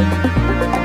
Música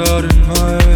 out in my